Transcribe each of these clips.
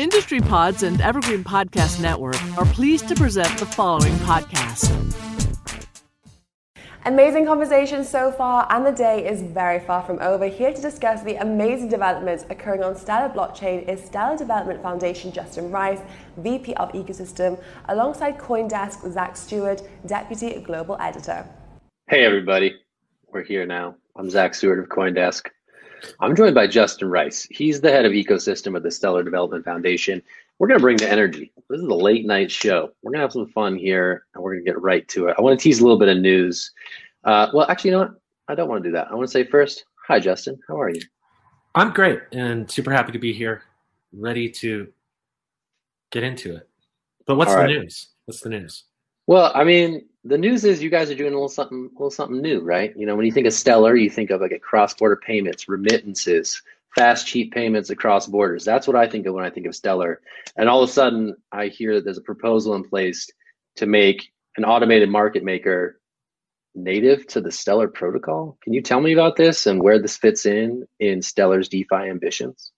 Industry Pods and Evergreen Podcast Network are pleased to present the following podcast. Amazing conversation so far, and the day is very far from over. Here to discuss the amazing developments occurring on Stellar blockchain is Stellar Development Foundation Justin Rice, VP of Ecosystem, alongside Coindesk Zack Seward, Deputy Global Editor. Hey everybody, we're here now. I'm Zack Seward of Coindesk. I'm joined by Justin Rice. He's the head of ecosystem of the Stellar Development Foundation. We're going to bring the energy. This is a late night show. We're going to have some fun here and we're going to get right to it. I want to tease a little bit of news. Uh, well, actually, you know what? I don't want to do that. I want to say first, hi, Justin. How are you? I'm great and super happy to be here, ready to get into it. But what's the news? What's the news? Well, I mean, the news is you guys are doing a little something, a little something new, right? You know, when you think of Stellar, you think of like a cross-border payments, remittances, fast, cheap payments across borders. That's what I think of when I think of Stellar. And all of a sudden, I hear that there's a proposal in place to make an automated market maker native to the Stellar protocol. Can you tell me about this and where this fits in in Stellar's DeFi ambitions?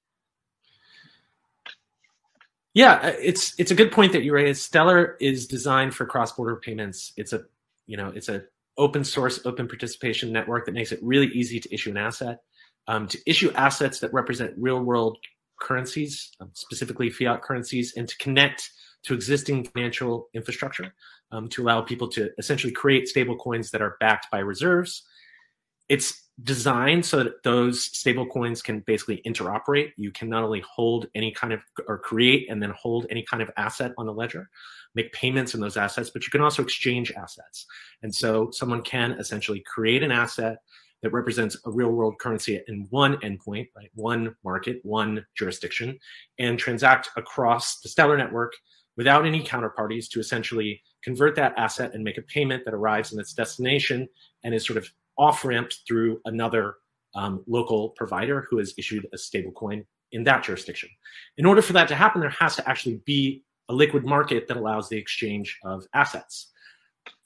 Yeah, uh, it's it's a good point that you raised. Stellar is designed for cross-border payments. It's a you know it's a open source, open participation network that makes it really easy to issue an asset, um, to issue assets that represent real-world currencies, um, specifically fiat currencies, and to connect to existing financial infrastructure um, to allow people to essentially create stable coins that are backed by reserves. It's designed so that those stable coins can basically interoperate. You can not only hold any kind of or create and then hold any kind of asset on the ledger, make payments in those assets, but you can also exchange assets. And so someone can essentially create an asset that represents a real world currency in one endpoint, right? One market, one jurisdiction, and transact across the Stellar network without any counterparties to essentially convert that asset and make a payment that arrives in its destination and is sort of off ramped through another um, local provider who has issued a stablecoin in that jurisdiction. In order for that to happen, there has to actually be a liquid market that allows the exchange of assets.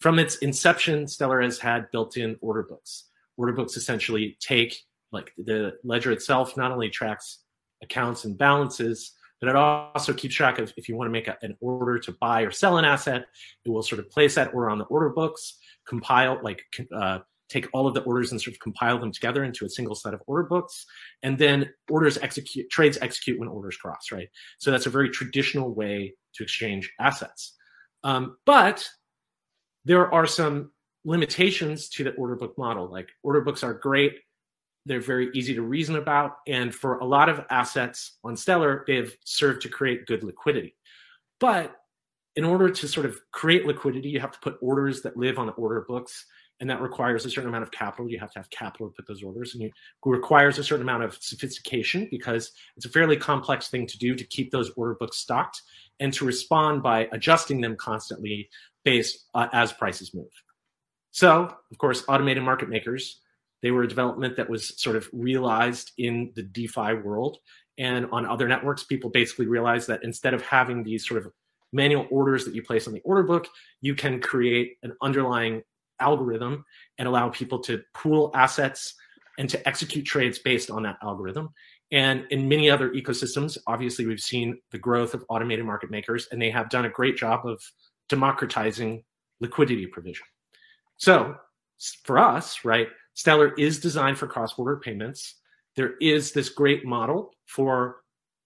From its inception, Stellar has had built in order books. Order books essentially take, like the ledger itself, not only tracks accounts and balances, but it also keeps track of if you want to make a, an order to buy or sell an asset, it will sort of place that order on the order books, compile, like uh, take all of the orders and sort of compile them together into a single set of order books and then orders execute trades execute when orders cross right? So that's a very traditional way to exchange assets. Um, but there are some limitations to the order book model. Like order books are great. They're very easy to reason about. And for a lot of assets on stellar they've served to create good liquidity. But in order to sort of create liquidity you have to put orders that live on the order books and that requires a certain amount of capital. You have to have capital to put those orders, and it requires a certain amount of sophistication because it's a fairly complex thing to do to keep those order books stocked and to respond by adjusting them constantly based uh, as prices move. So, of course, automated market makers they were a development that was sort of realized in the DeFi world, and on other networks, people basically realized that instead of having these sort of manual orders that you place on the order book, you can create an underlying algorithm and allow people to pool assets and to execute trades based on that algorithm. And in many other ecosystems, obviously, we've seen the growth of automated market makers, and they have done a great job of democratizing liquidity provision. So for us, right, Stellar is designed for cross border payments. There is this great model for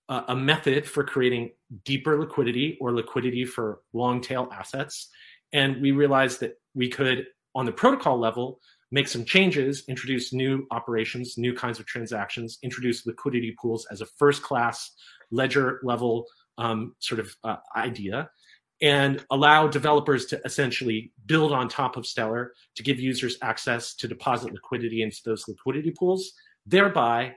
uh, a method for creating deeper liquidity or liquidity for long tail assets. And we realized that we could on the protocol level, make some changes, introduce new operations, new kinds of transactions, introduce liquidity pools as a first class ledger level um, sort of uh, idea, and allow developers to essentially build on top of Stellar to give users access to deposit liquidity into those liquidity pools, thereby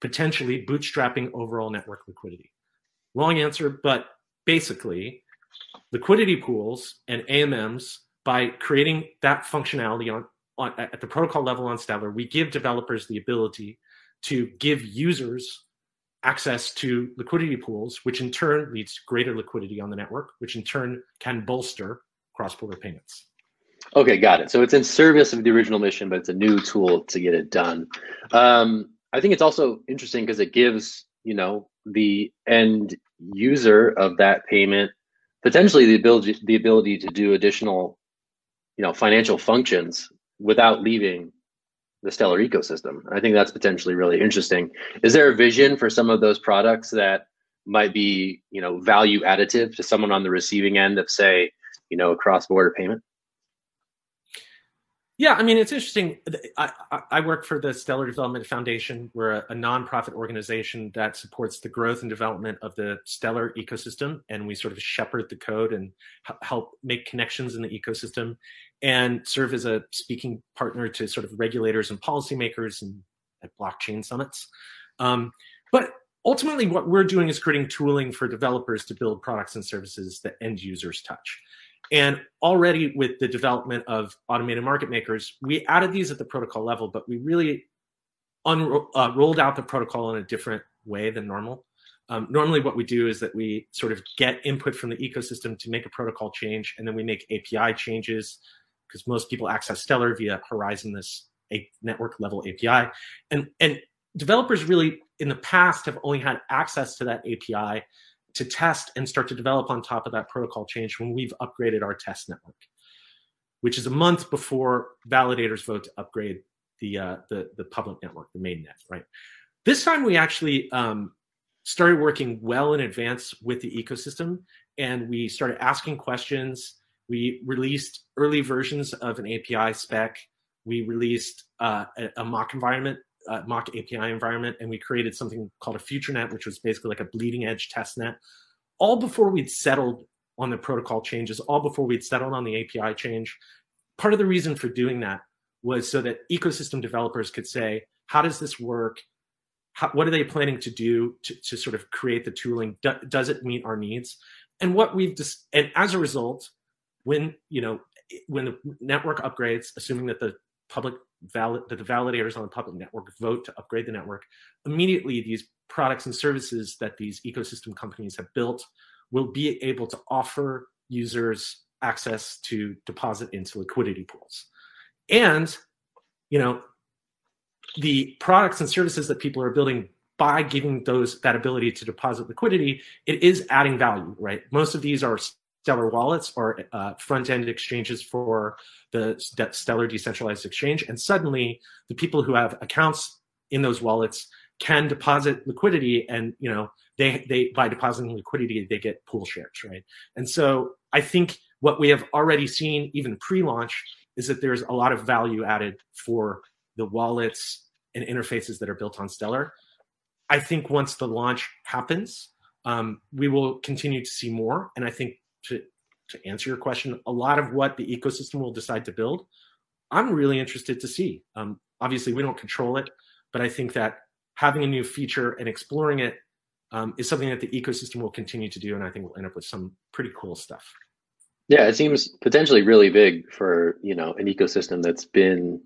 potentially bootstrapping overall network liquidity. Long answer, but basically, liquidity pools and AMMs by creating that functionality on, on at the protocol level on Stellar, we give developers the ability to give users access to liquidity pools, which in turn leads to greater liquidity on the network, which in turn can bolster cross-border payments. Okay, got it. So it's in service of the original mission, but it's a new tool to get it done. Um, I think it's also interesting because it gives you know the end user of that payment potentially the ability the ability to do additional you know financial functions without leaving the stellar ecosystem. I think that's potentially really interesting. Is there a vision for some of those products that might be you know value additive to someone on the receiving end of say you know a cross border payment yeah, I mean, it's interesting. I, I, work for the Stellar Development Foundation. We're a, a, nonprofit organization that supports the growth and development of the Stellar ecosystem. And we sort of shepherd the code and help make connections in the ecosystem and serve as a speaking partner to sort of regulators and policymakers and at blockchain summits. Um, but ultimately, what we're doing is creating tooling for developers to build products and services that end users touch. And already with the development of automated market makers, we added these at the protocol level, but we really un- uh, rolled out the protocol in a different way than normal. Um, normally, what we do is that we sort of get input from the ecosystem to make a protocol change, and then we make API changes because most people access Stellar via Horizon, this a network level API, and and developers really in the past have only had access to that API to test and start to develop on top of that protocol change when we've upgraded our test network, which is a month before validators vote to upgrade the uh, the, the public network, the main net, right? This time we actually um, started working well in advance with the ecosystem, and we started asking questions. We released early versions of an API spec. We released uh, a, a mock environment uh, mock API environment, and we created something called a future net, which was basically like a bleeding edge test net, all before we'd settled on the protocol changes, all before we'd settled on the API change. Part of the reason for doing that was so that ecosystem developers could say, how does this work? How, what are they planning to do to, to sort of create the tooling? Do, does it meet our needs? And what we've just, and as a result, when you know when the network upgrades, assuming that the public valid that the validators on the public network vote to upgrade the network, immediately these products and services that these ecosystem companies have built will be able to offer users access to deposit into liquidity pools. And, you know, the products and services that people are building by giving those that ability to deposit liquidity, it is adding value, right? Most of these are Stellar wallets or uh, front end exchanges for the Stellar decentralized exchange. And suddenly, the people who have accounts in those wallets can deposit liquidity, and you know they they by depositing liquidity they get pool shares, right? And so I think what we have already seen, even pre-launch, is that there's a lot of value added for the wallets and interfaces that are built on Stellar. I think once the launch happens, um, we will continue to see more, and I think to to answer your question, a lot of what the ecosystem will decide to build, I'm really interested to see. Um, obviously, we don't control it, but I think that having a new feature and exploring it um, is something that the ecosystem will continue to do, and I think we'll end up with some pretty cool stuff. Yeah, it seems potentially really big for you know an ecosystem that's been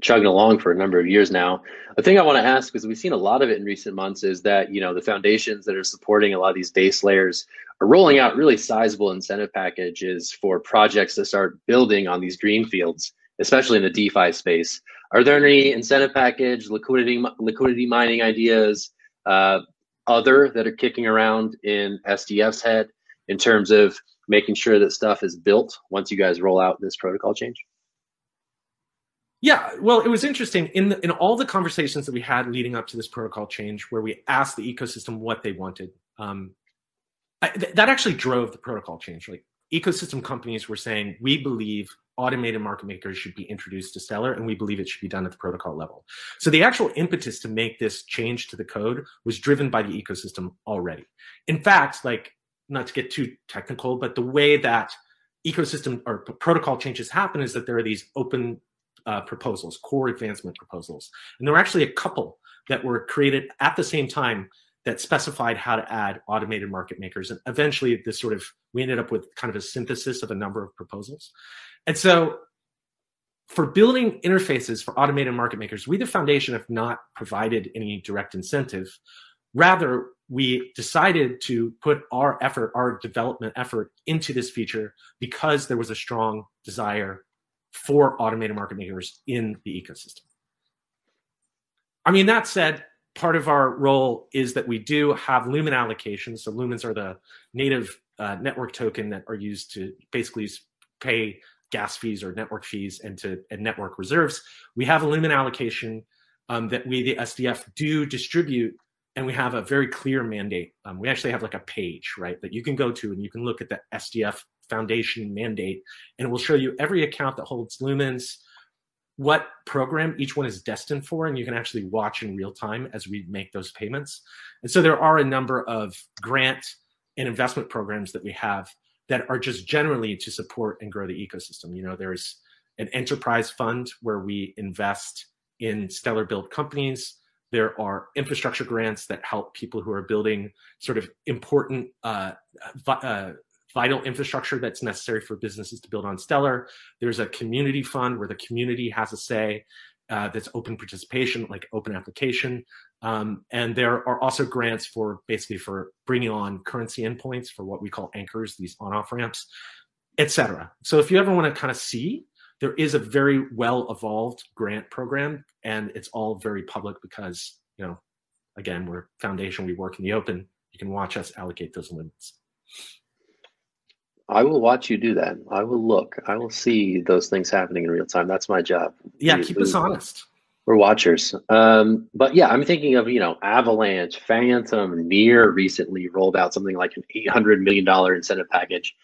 chugging along for a number of years now. The thing I want to ask, because we've seen a lot of it in recent months, is that you know the foundations that are supporting a lot of these base layers are rolling out really sizable incentive packages for projects to start building on these green fields, especially in the DeFi space. Are there any incentive package, liquidity liquidity mining ideas, uh, other that are kicking around in SDF's head in terms of making sure that stuff is built once you guys roll out this protocol change? Yeah, well, it was interesting in the, in all the conversations that we had leading up to this protocol change, where we asked the ecosystem what they wanted. Um, I, th- that actually drove the protocol change. Like ecosystem companies were saying, we believe automated market makers should be introduced to Stellar, and we believe it should be done at the protocol level. So the actual impetus to make this change to the code was driven by the ecosystem already. In fact, like not to get too technical, but the way that ecosystem or protocol changes happen is that there are these open uh, proposals, core advancement proposals. And there were actually a couple that were created at the same time that specified how to add automated market makers. And eventually, this sort of, we ended up with kind of a synthesis of a number of proposals. And so, for building interfaces for automated market makers, we, the foundation, have not provided any direct incentive. Rather, we decided to put our effort, our development effort into this feature because there was a strong desire for automated market makers in the ecosystem. I mean, that said, part of our role is that we do have Lumen allocations. So Lumens are the native uh, network token that are used to basically pay gas fees or network fees and to and network reserves. We have a Lumen allocation um, that we, the SDF, do distribute, and we have a very clear mandate. Um, we actually have like a page, right, that you can go to and you can look at the SDF Foundation mandate, and it will show you every account that holds Lumens, what program each one is destined for, and you can actually watch in real time as we make those payments. And so there are a number of grant and investment programs that we have that are just generally to support and grow the ecosystem. You know, there's an enterprise fund where we invest in stellar build companies. There are infrastructure grants that help people who are building sort of important, uh, uh, vital infrastructure that's necessary for businesses to build on Stellar. There's a community fund where the community has a say uh, that's open participation, like open application. Um, and there are also grants for basically for bringing on currency endpoints for what we call anchors, these on-off ramps, etc. So if you ever want to kind of see, there is a very well evolved grant program, and it's all very public because you know, again, we're foundation, we work in the open. You can watch us allocate those limits. I will watch you do that. I will look. I will see those things happening in real time. That's my job. Yeah, we, keep we, us honest. We're watchers. Um, but yeah, I'm thinking of, you know, Avalanche, Fantom, Near recently rolled out something like an $800 million incentive package.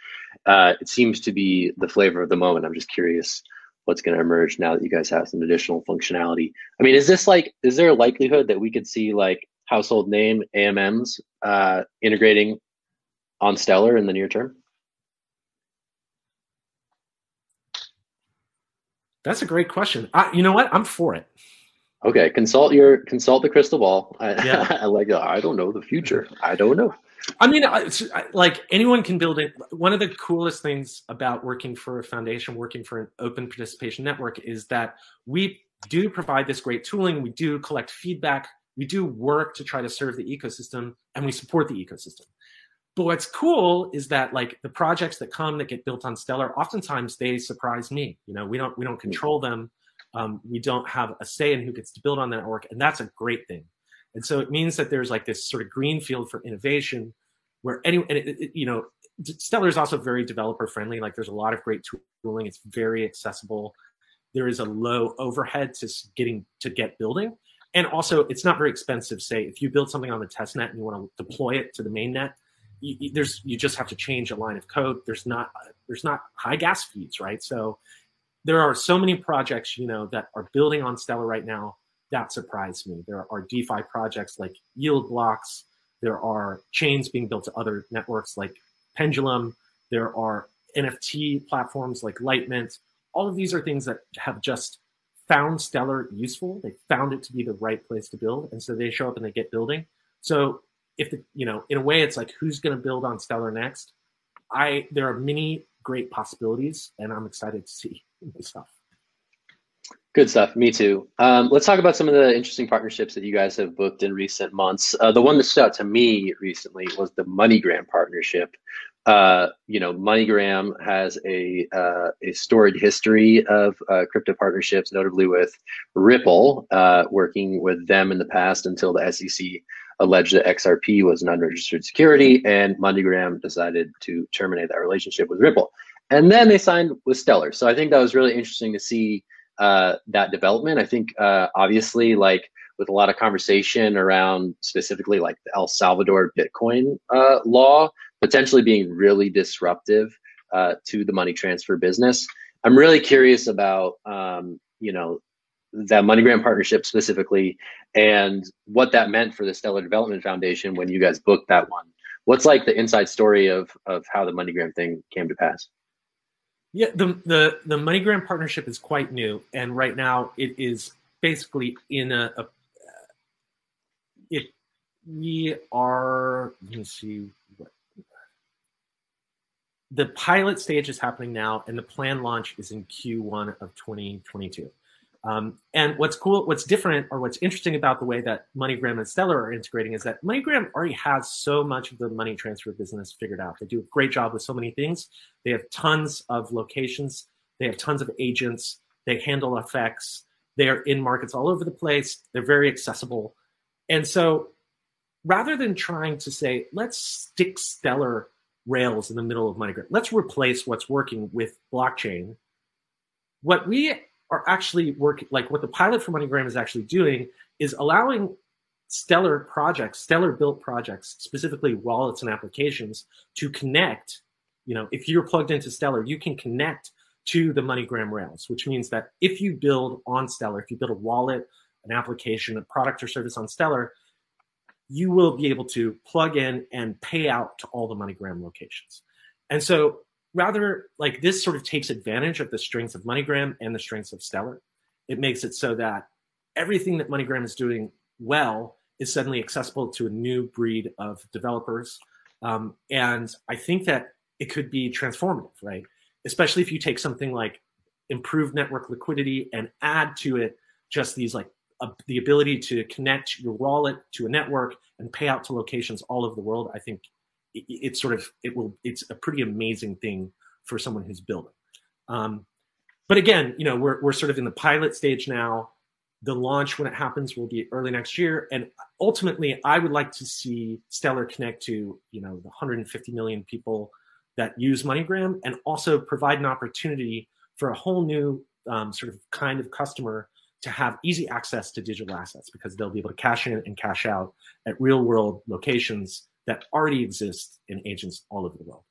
Uh, it seems to be the flavor of the moment. I'm just curious what's going to emerge now that you guys have some additional functionality. I mean, is this like, is there a likelihood that we could see like household name AMMs uh, integrating on Stellar in the near term? That's a great question. I, you know what? I'm for it. Okay, consult your consult the crystal ball. I, yeah. I like. I don't know the future. I don't know. I mean, like anyone can build it. One of the coolest things about working for a foundation, working for an open participation network, is that we do provide this great tooling. We do collect feedback. We do work to try to serve the ecosystem, and we support the ecosystem. But what's cool is that like the projects that come that get built on Stellar, oftentimes they surprise me. You know, we don't we don't control them. Um, we don't have a say in who gets to build on the network, and that's a great thing. And so it means that there's like this sort of green field for innovation, where any and it, it, you know, Stellar is also very developer friendly. Like there's a lot of great tooling. It's very accessible. There is a low overhead to getting to get building, and also it's not very expensive. Say if you build something on the test net and you want to deploy it to the main net, you, there's you just have to change a line of code. There's not there's not high gas fees, right? So there are so many projects, you know, that are building on Stellar right now that surprise me. There are DeFi projects like YieldBlox. There are chains being built to other networks like Pendulum. There are NFT platforms like Litemint. All of these are things that have just found Stellar useful. They found it to be the right place to build, and so they show up and they get building. So if the, you know, in a way, it's like who's going to build on Stellar next. I there are many great possibilities, and I'm excited to see stuff. Good stuff. Me too. Um, let's talk about some of the interesting partnerships that you guys have booked in recent months. Uh, the one that stood out to me recently was the MoneyGram partnership. Uh, you know, MoneyGram has a uh, a storied history of uh, crypto partnerships, notably with Ripple, uh, working with them in the past until the SEC alleged that XRP was an unregistered security, and MoneyGram decided to terminate that relationship with Ripple. And then they signed with Stellar. So I think that was really interesting to see uh, that development. I think uh, obviously, like with a lot of conversation around specifically like the El Salvador Bitcoin uh, law potentially being really disruptive uh, to the money transfer business. I'm really curious about um, you know that MoneyGram partnership specifically and what that meant for the Stellar Development Foundation when you guys booked that one. What's like the inside story of of how the MoneyGram thing came to pass? Yeah, the the the MoneyGram partnership is quite new, and right now it is basically in a, a uh, it we are let me see what the pilot stage is happening now and the plan launch is in q1 of 2022 um, and what's cool, what's different, or what's interesting about the way that MoneyGram and Stellar are integrating is that MoneyGram already has so much of the money transfer business figured out. They do a great job with so many things. They have tons of locations. They have tons of agents. They handle FX. They are in markets all over the place. They're very accessible. And so rather than trying to say, let's stick Stellar rails in the middle of MoneyGram, let's replace what's working with blockchain. What we are actually working, like what the pilot for MoneyGram is actually doing, is allowing Stellar projects, Stellar built projects, specifically wallets and applications, to connect. You know, if you're plugged into Stellar, you can connect to the MoneyGram rails, which means that if you build on Stellar, if you build a wallet, an application, a product or service on Stellar, you will be able to plug in and pay out to all the MoneyGram locations. And so rather like this sort of takes advantage of the strengths of MoneyGram and the strengths of Stellar. It makes it so that everything that MoneyGram is doing well is suddenly accessible to a new breed of developers. Um, and I think that it could be transformative, right? Especially if you take something like improved network liquidity and add to it just these like uh, the ability to connect your wallet to a network and pay out to locations all over the world. I think it, it's sort of it will it's a pretty amazing thing for someone who's building. Um, but again, you know, we're we're sort of in the pilot stage now the launch when it happens will be early next year and ultimately i would like to see stellar connect to you know the 150 million people that use moneygram and also provide an opportunity for a whole new um, sort of kind of customer to have easy access to digital assets because they'll be able to cash in and cash out at real world locations that already exist in agents all over the world.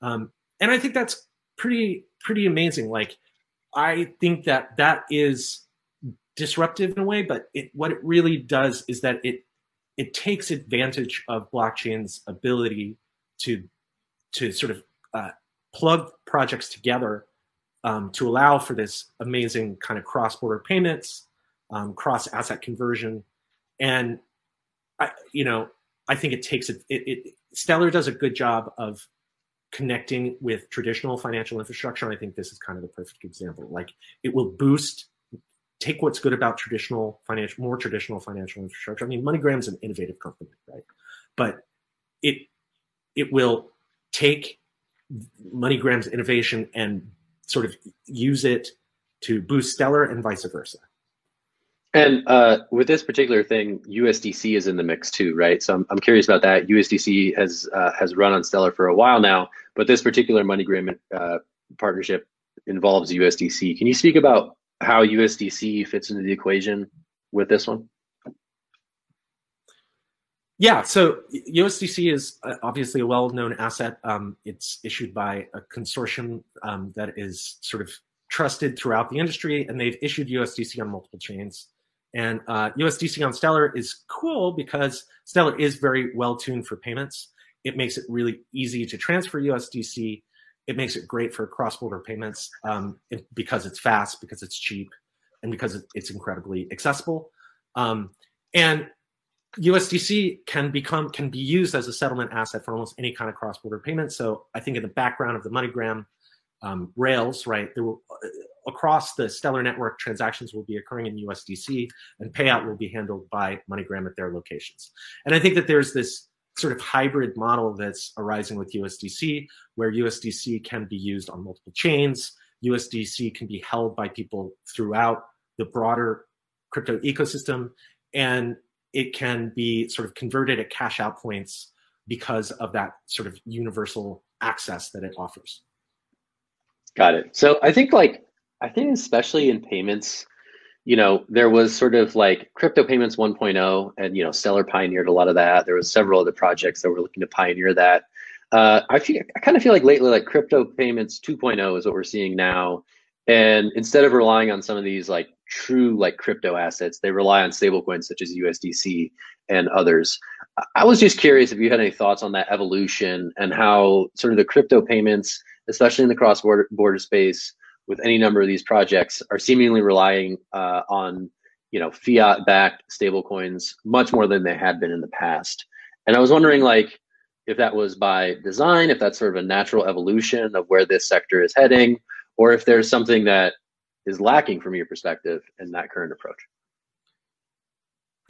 Um, and i think that's pretty pretty amazing. Like i think that that is disruptive in a way, but it, what it really does is that it it takes advantage of blockchain's ability to to sort of uh, plug projects together um, to allow for this amazing kind of cross-border payments, um, cross-asset conversion, and I, you know I think it takes it, it, it Stellar does a good job of connecting with traditional financial infrastructure. And I think this is kind of the perfect example. Like it will boost take what's good about traditional financial, more traditional financial infrastructure. I mean, MoneyGram's an innovative company, right? But it it will take MoneyGram's innovation and sort of use it to boost Stellar and vice versa. And uh, with this particular thing, USDC is in the mix too, right? So I'm, I'm curious about that. USDC has uh, has run on Stellar for a while now, but this particular MoneyGram uh, partnership involves USDC. Can you speak about how USDC fits into the equation with this one? Yeah, so USDC is uh, obviously a well-known asset. Um, it's issued by a consortium um, that is sort of trusted throughout the industry, and they've issued USDC on multiple chains. And uh, USDC on Stellar is cool because Stellar is very well tuned for payments. It makes it really easy to transfer USDC it makes it great for cross-border payments um, because it's fast, because it's cheap, and because it's incredibly accessible. Um, and USDC can become can be used as a settlement asset for almost any kind of cross-border payment. So I think in the background of the MoneyGram um, rails, right, will, uh, across the Stellar network, transactions will be occurring in USDC, and payout will be handled by MoneyGram at their locations. And I think that there's this sort of hybrid model that's arising with USDC, where USDC can be used on multiple chains. USDC can be held by people throughout the broader crypto ecosystem, and it can be sort of converted at cash out points because of that sort of universal access that it offers. Got it. So I think like I think especially in payments, you know, there was sort of like crypto payments 1.0, and you know, Stellar pioneered a lot of that. There was several other projects that were looking to pioneer that. Uh, I feel I kind of feel like lately, like crypto payments 2.0 is what we're seeing now. And instead of relying on some of these like true like crypto assets, they rely on stablecoins such as USDC and others. I was just curious if you had any thoughts on that evolution and how sort of the crypto payments, especially in the cross border border space, with any number of these projects are seemingly relying uh, on you know fiat backed stablecoins much more than they had been in the past. And i was wondering like if that was by design if that's sort of a natural evolution of where this sector is heading or if there's something that is lacking from your perspective in that current approach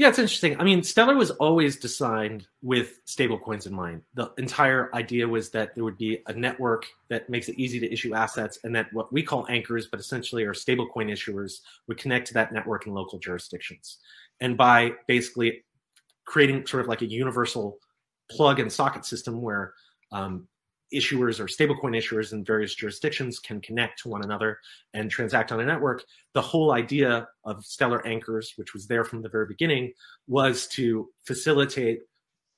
yeah, it's interesting. I mean, Stellar was always designed with stablecoins in mind. The entire idea was that there would be a network that makes it easy to issue assets, and that what we call anchors, but essentially are stablecoin issuers, would connect to that network in local jurisdictions. And by basically creating sort of like a universal plug and socket system where um, issuers or stablecoin issuers in various jurisdictions can connect to one another and transact on a network. The whole idea of Stellar Anchors, which was there from the very beginning, was to facilitate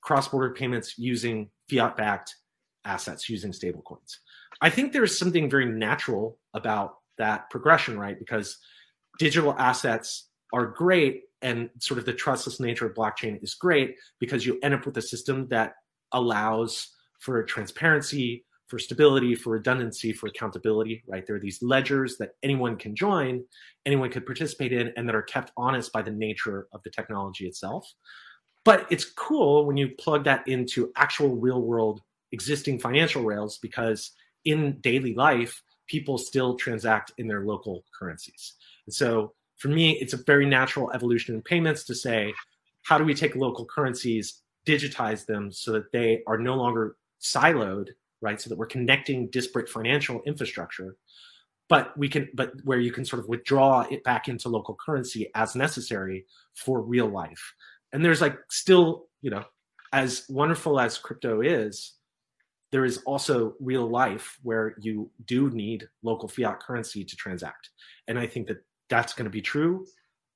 cross border payments using fiat backed assets, using stablecoins. I think there's something very natural about that progression, right? Because digital assets are great and sort of the trustless nature of blockchain is great because you end up with a system that allows for transparency, for stability, for redundancy, for accountability, right? There are these ledgers that anyone can join, anyone could participate in, and that are kept honest by the nature of the technology itself. But it's cool when you plug that into actual real world existing financial rails because in daily life, people still transact in their local currencies. And so for me, it's a very natural evolution in payments to say, how do we take local currencies, digitize them so that they are no longer siloed, right? So that we're connecting disparate financial infrastructure, but we can, but where you can sort of withdraw it back into local currency as necessary for real life. And there's like still, you know, as wonderful as crypto is, there is also real life where you do need local fiat currency to transact. And I think that that's going to be true.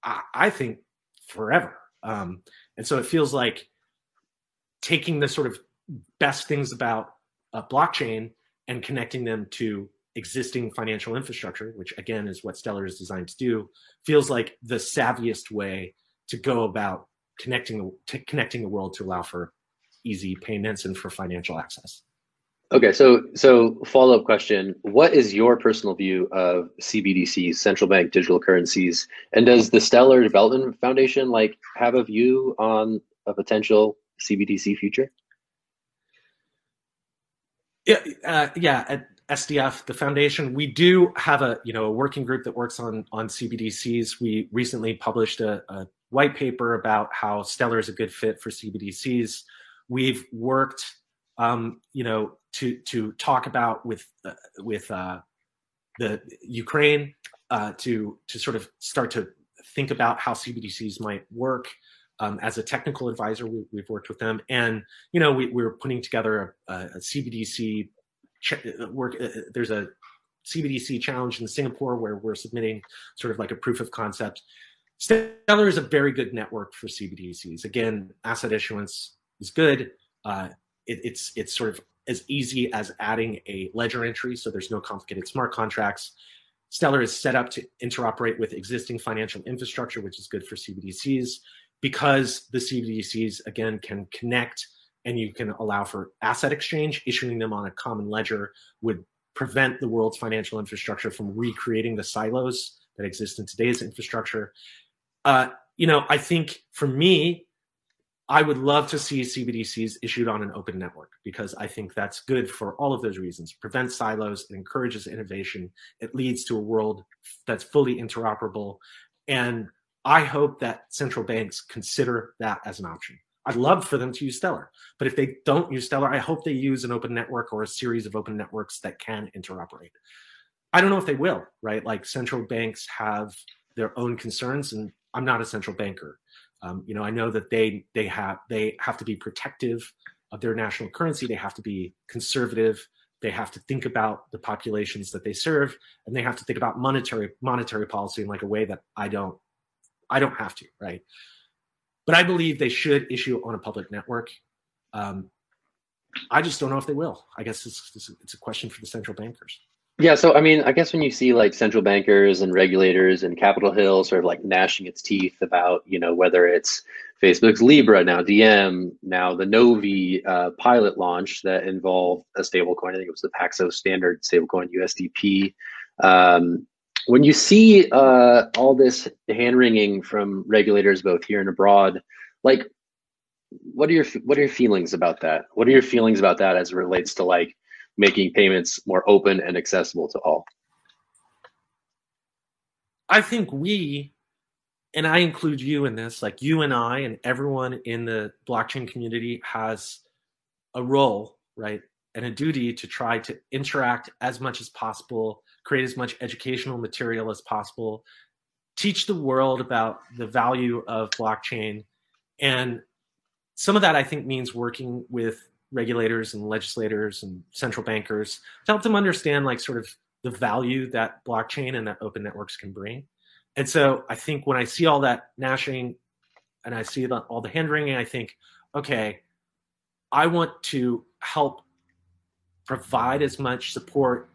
I, I think forever. Um, and so it feels like taking the sort of best things about a blockchain and connecting them to existing financial infrastructure, which again is what Stellar is designed to do, feels like the savviest way to go about connecting the, connecting the world to allow for easy payments and for financial access. Okay, so so follow up question: What is your personal view of CBDCs, central bank digital currencies, and does the Stellar Development Foundation like have a view on a potential CBDC future? Yeah, uh, yeah. At SDF, the foundation, we do have a you know a working group that works on on CBDCs. We recently published a, a white paper about how Stellar is a good fit for CBDCs. We've worked um, you know, to to talk about with uh, with uh, the Ukraine uh, to to sort of start to think about how CBDCs might work. Um, as a technical advisor, we, have worked with them, and you know, we, we're putting together a, a CBDC ch- uh, work. Uh, there's a CBDC challenge in Singapore where we're submitting sort of like a proof of concept. Stellar is a very good network for CBDCs. Again, asset issuance is good. Uh, it, it's it's sort of as easy as adding a ledger entry, so there's no complicated smart contracts. Stellar is set up to interoperate with existing financial infrastructure, which is good for CBDCs because the CBDCs again can connect and you can allow for asset exchange. Issuing them on a common ledger would prevent the world's financial infrastructure from recreating the silos that exist in today's infrastructure. Uh, you know, I think for me, I would love to see CBDCs issued on an open network because I think that's good for all of those reasons. Prevents silos, it encourages innovation, it leads to a world that's fully interoperable. And I hope that central banks consider that as an option. I'd love for them to use Stellar, but if they don't use Stellar, I hope they use an open network or a series of open networks that can interoperate. I don't know if they will, right? Like central banks have their own concerns, and I'm not a central banker. Um, you know, I know that they they have they have to be protective of their national currency. They have to be conservative. They have to think about the populations that they serve, and they have to think about monetary monetary policy in like a way that I don't I don't have to, right? But I believe they should issue on a public network. Um, I just don't know if they will. I guess it's, it's a question for the central bankers. Yeah, so I mean, I guess when you see like central bankers and regulators and Capitol Hill sort of like gnashing its teeth about, you know, whether it's Facebook's Libra, now Diem, now the Novi uh, pilot launch that involved a stablecoin. I think it was the Paxos standard stablecoin USDP. Um, when you see uh, all this hand wringing from regulators both here and abroad, like, what are your what are your feelings about that? What are your feelings about that as it relates to like making payments more open and accessible to all? I think we, and I include you in this, like you and I and everyone in the blockchain community has a role, right? And a duty to try to interact as much as possible, create as much educational material as possible, teach the world about the value of blockchain, and some of that I think means working with regulators and legislators and central bankers to help them understand like sort of the value that blockchain and that open networks can bring. And so I think when I see all that gnashing and I see the, all the hand wringing, I think, okay, I want to help provide as much support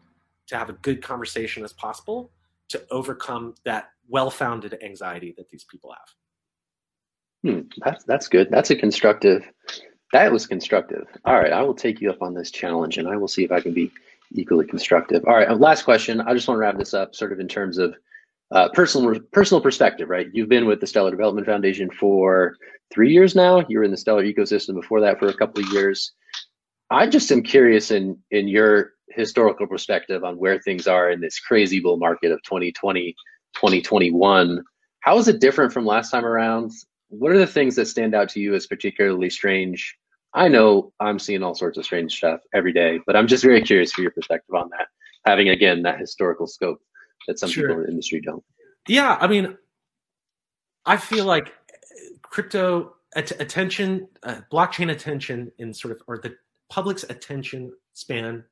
to have a good conversation as possible to overcome that well-founded anxiety that these people have. Hmm, that's that's good. That's a constructive. That was constructive. All right, I will take you up on this challenge, and I will see if I can be equally constructive. All right, last question. I just want to wrap this up, sort of in terms of uh, personal personal perspective. Right, you've been with the Stellar Development Foundation for three years now. You were in the Stellar ecosystem before that for a couple of years. I just am curious in in your historical perspective on where things are in this crazy bull market of 2020 2021 how is it different from last time around? What are the things that stand out to you as particularly strange? I know i'm seeing all sorts of strange stuff every day but i'm just very curious for your perspective on that having again that historical scope that some sure. people in the industry don't. Yeah i mean i feel like crypto att- attention uh, blockchain attention in sort of or the public's attention span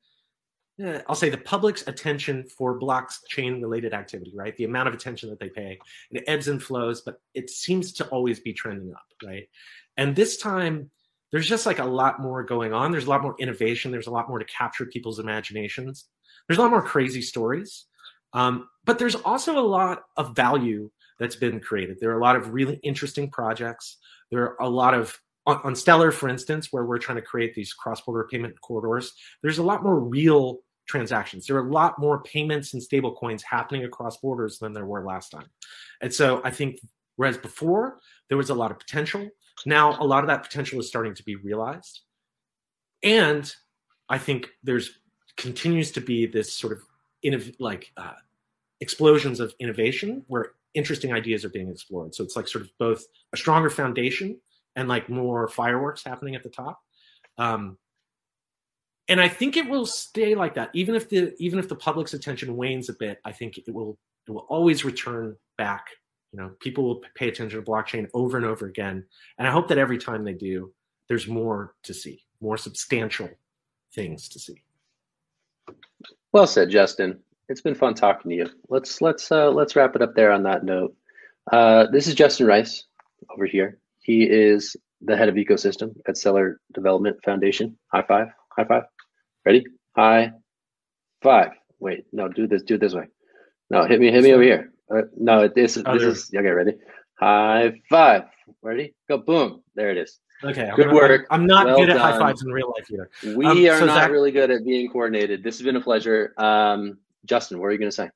yeah, I'll say the public's attention for blockchain related activity, right? The amount of attention that they pay, it ebbs and flows, but it seems to always be trending up, right? And this time, there's just like a lot more going on. There's a lot more innovation. There's a lot more to capture people's imaginations. There's a lot more crazy stories. Um, but there's also a lot of value that's been created. There are a lot of really interesting projects. There are a lot of on, on Stellar, for instance, where we're trying to create these cross-border payment corridors, there's a lot more real transactions. There are a lot more payments and stable coins happening across borders than there were last time. And so I think whereas before there was a lot of potential, now a lot of that potential is starting to be realized. And I think there's continues to be this sort of innov- like uh, explosions of innovation where interesting ideas are being explored. So it's like sort of both a stronger foundation and like more fireworks happening at the top. Um, and I think it will stay like that, even if the even if the public's attention wanes a bit. I think it will it will always return back. You know, people will pay attention to blockchain over and over again, and I hope that every time they do, there's more to see, more substantial things to see. Well said, Justin. It's been fun talking to you. Let's let's uh, let's wrap it up there on that note. Uh, this is Justin Rice over here. He is the head of ecosystem at Stellar Development Foundation. High five, high five. Ready? High five. Wait, no, do this, do it this way. No, hit me, hit me over here. Uh, no, this is this is okay. Ready? High five. Ready? Go boom. There it is. Okay. Good I'm, work. I'm not well good at done. high fives in real life either. We um, are so not Zack, really good at being coordinated. This has been a pleasure. Um, Justin, what are you going to say?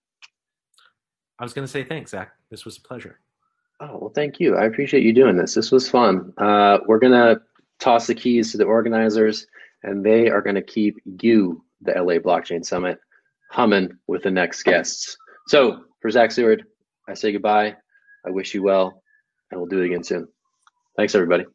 I was going to say thanks, Zack. This was a pleasure. Oh, well, thank you. I appreciate you doing this. This was fun. Uh, we're going to toss the keys to the organizers, and they are going to keep you, the LA Blockchain Summit, humming with the next guests. So for Zack Seward, I say goodbye. I wish you well, and we'll do it again soon. Thanks, everybody.